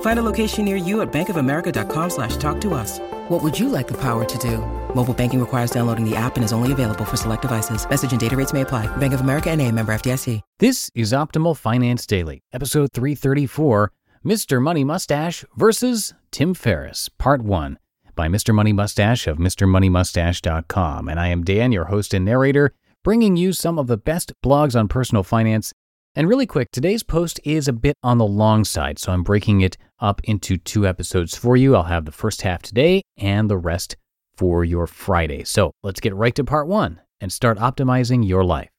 Find a location near you at bankofamerica.com slash talk to us. What would you like the power to do? Mobile banking requires downloading the app and is only available for select devices. Message and data rates may apply. Bank of America and a member FDIC. This is Optimal Finance Daily, episode 334, Mr. Money Mustache versus Tim Ferriss, part one by Mr. Money Mustache of MrMoneyMustache.com. And I am Dan, your host and narrator, bringing you some of the best blogs on personal finance and really quick, today's post is a bit on the long side, so I'm breaking it up into two episodes for you. I'll have the first half today and the rest for your Friday. So let's get right to part one and start optimizing your life.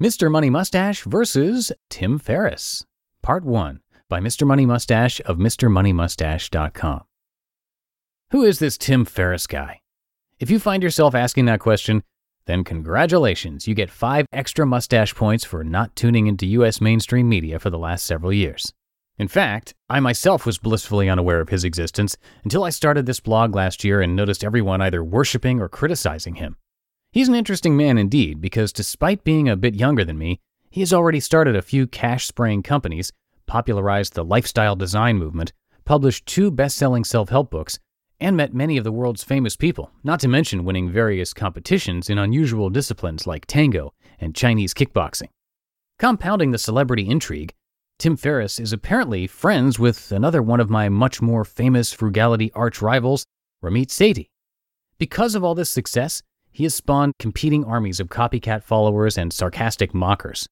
Mr. Money Mustache versus Tim Ferriss, Part 1 by Mr. Money Mustache of MrMoneyMustache.com. Who is this Tim Ferriss guy? If you find yourself asking that question, then congratulations, you get five extra mustache points for not tuning into US mainstream media for the last several years. In fact, I myself was blissfully unaware of his existence until I started this blog last year and noticed everyone either worshiping or criticizing him. He's an interesting man indeed, because despite being a bit younger than me, he has already started a few cash spraying companies, popularized the lifestyle design movement, published two best selling self help books, and met many of the world's famous people, not to mention winning various competitions in unusual disciplines like tango and Chinese kickboxing. Compounding the celebrity intrigue, Tim Ferriss is apparently friends with another one of my much more famous frugality arch rivals, Ramit Sethi. Because of all this success, he has spawned competing armies of copycat followers and sarcastic mockers.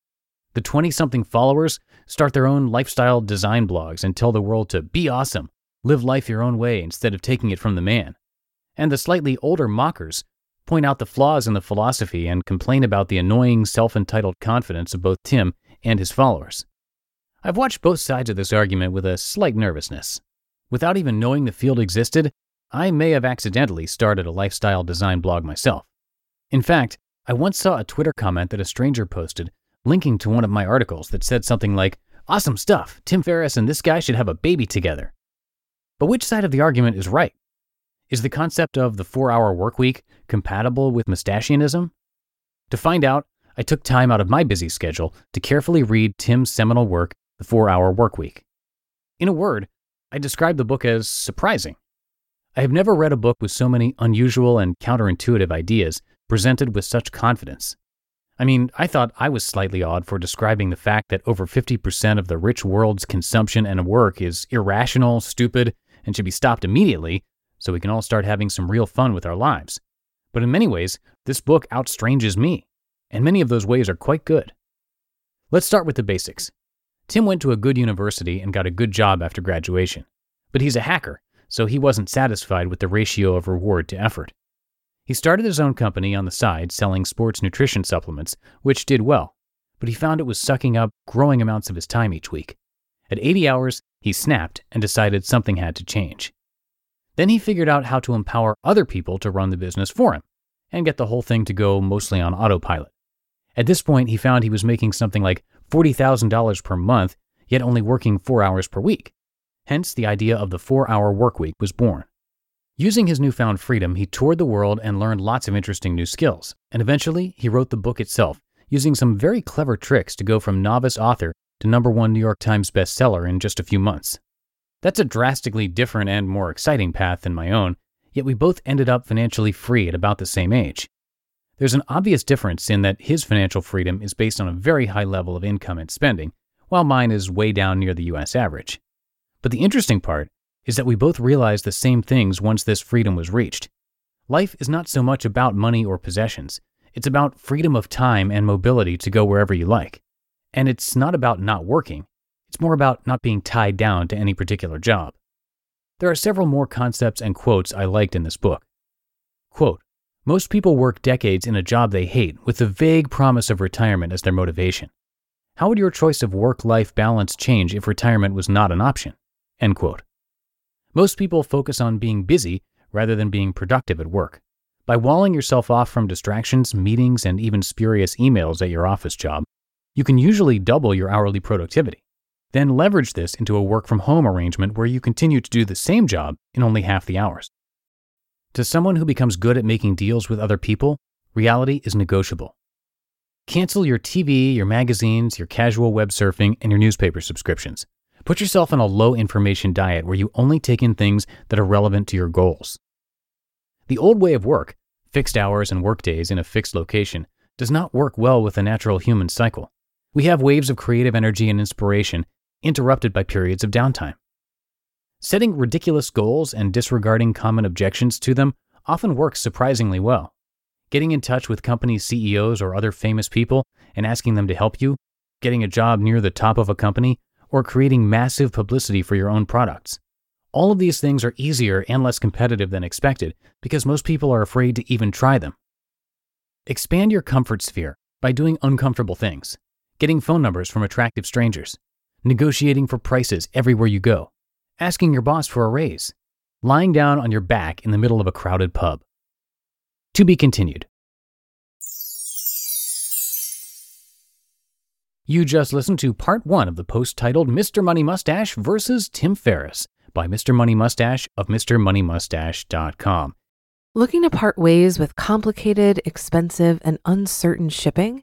The 20 something followers start their own lifestyle design blogs and tell the world to be awesome live life your own way instead of taking it from the man. And the slightly older mockers point out the flaws in the philosophy and complain about the annoying self entitled confidence of both Tim and his followers. I've watched both sides of this argument with a slight nervousness. Without even knowing the field existed, I may have accidentally started a lifestyle design blog myself. In fact, I once saw a Twitter comment that a stranger posted linking to one of my articles that said something like, Awesome stuff! Tim Ferriss and this guy should have a baby together. But which side of the argument is right? Is the concept of the four hour workweek compatible with mustachianism? To find out, I took time out of my busy schedule to carefully read Tim's seminal work, The Four Hour Workweek. In a word, I describe the book as surprising. I have never read a book with so many unusual and counterintuitive ideas presented with such confidence. I mean, I thought I was slightly odd for describing the fact that over 50% of the rich world's consumption and work is irrational, stupid, and should be stopped immediately so we can all start having some real fun with our lives. But in many ways, this book outstranges me, and many of those ways are quite good. Let's start with the basics. Tim went to a good university and got a good job after graduation, but he's a hacker, so he wasn't satisfied with the ratio of reward to effort. He started his own company on the side selling sports nutrition supplements, which did well, but he found it was sucking up growing amounts of his time each week. At 80 hours, he snapped and decided something had to change. Then he figured out how to empower other people to run the business for him and get the whole thing to go mostly on autopilot. At this point, he found he was making something like $40,000 per month, yet only working four hours per week. Hence, the idea of the four hour workweek was born. Using his newfound freedom, he toured the world and learned lots of interesting new skills. And eventually, he wrote the book itself, using some very clever tricks to go from novice author to number one New York Times bestseller in just a few months. That's a drastically different and more exciting path than my own, yet we both ended up financially free at about the same age. There's an obvious difference in that his financial freedom is based on a very high level of income and spending, while mine is way down near the US average. But the interesting part is that we both realized the same things once this freedom was reached. Life is not so much about money or possessions, it's about freedom of time and mobility to go wherever you like. And it's not about not working, it's more about not being tied down to any particular job. There are several more concepts and quotes I liked in this book. Quote, most people work decades in a job they hate with the vague promise of retirement as their motivation. How would your choice of work life balance change if retirement was not an option? End quote. Most people focus on being busy rather than being productive at work. By walling yourself off from distractions, meetings, and even spurious emails at your office job, you can usually double your hourly productivity. Then leverage this into a work from home arrangement where you continue to do the same job in only half the hours. To someone who becomes good at making deals with other people, reality is negotiable. Cancel your TV, your magazines, your casual web surfing, and your newspaper subscriptions. Put yourself on a low information diet where you only take in things that are relevant to your goals. The old way of work, fixed hours and workdays in a fixed location, does not work well with the natural human cycle. We have waves of creative energy and inspiration interrupted by periods of downtime. Setting ridiculous goals and disregarding common objections to them often works surprisingly well. Getting in touch with company CEOs or other famous people and asking them to help you, getting a job near the top of a company, or creating massive publicity for your own products. All of these things are easier and less competitive than expected because most people are afraid to even try them. Expand your comfort sphere by doing uncomfortable things, getting phone numbers from attractive strangers, negotiating for prices everywhere you go, asking your boss for a raise, lying down on your back in the middle of a crowded pub. To be continued. You just listened to part one of the post titled Mr. Money Mustache versus Tim Ferriss by Mr. Money Mustache of MrMoneyMustache.com. Looking to part ways with complicated, expensive, and uncertain shipping?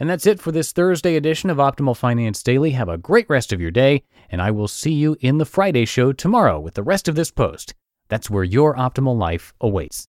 And that's it for this Thursday edition of Optimal Finance Daily. Have a great rest of your day, and I will see you in the Friday show tomorrow with the rest of this post. That's where your optimal life awaits.